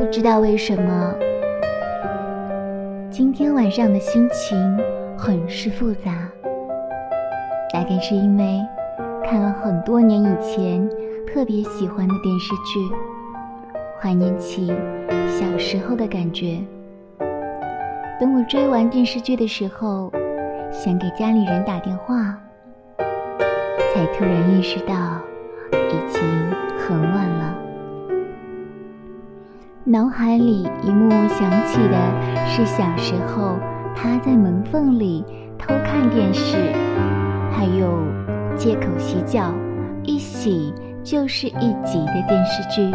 不知道为什么今天晚上的心情很是复杂，大概是因为看了很多年以前特别喜欢的电视剧，怀念起小时候的感觉。等我追完电视剧的时候，想给家里人打电话，才突然意识到脑海里一幕幕想起的是小时候趴在门缝里偷看电视，还有借口洗脚，一洗就是一集的电视剧，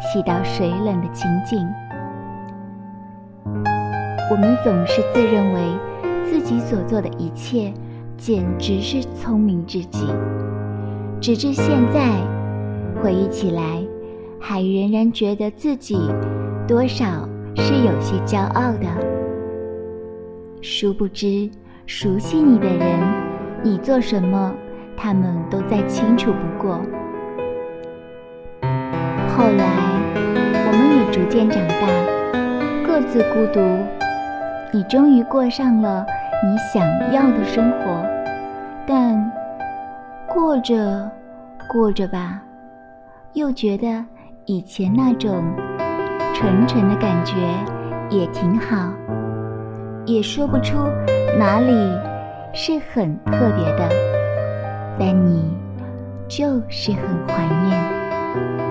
洗到水冷的情景。我们总是自认为自己所做的一切简直是聪明至极，直至现在回忆起来，还仍然觉得自己多少是有些骄傲的。殊不知，熟悉你的人，你做什么，他们都再清楚不过。后来，我们也逐渐长大，各自孤独。你终于过上了你想要的生活，但过着过着吧，又觉得以前那种纯纯的感觉也挺好，也说不出哪里是很特别的，但你就是很怀念。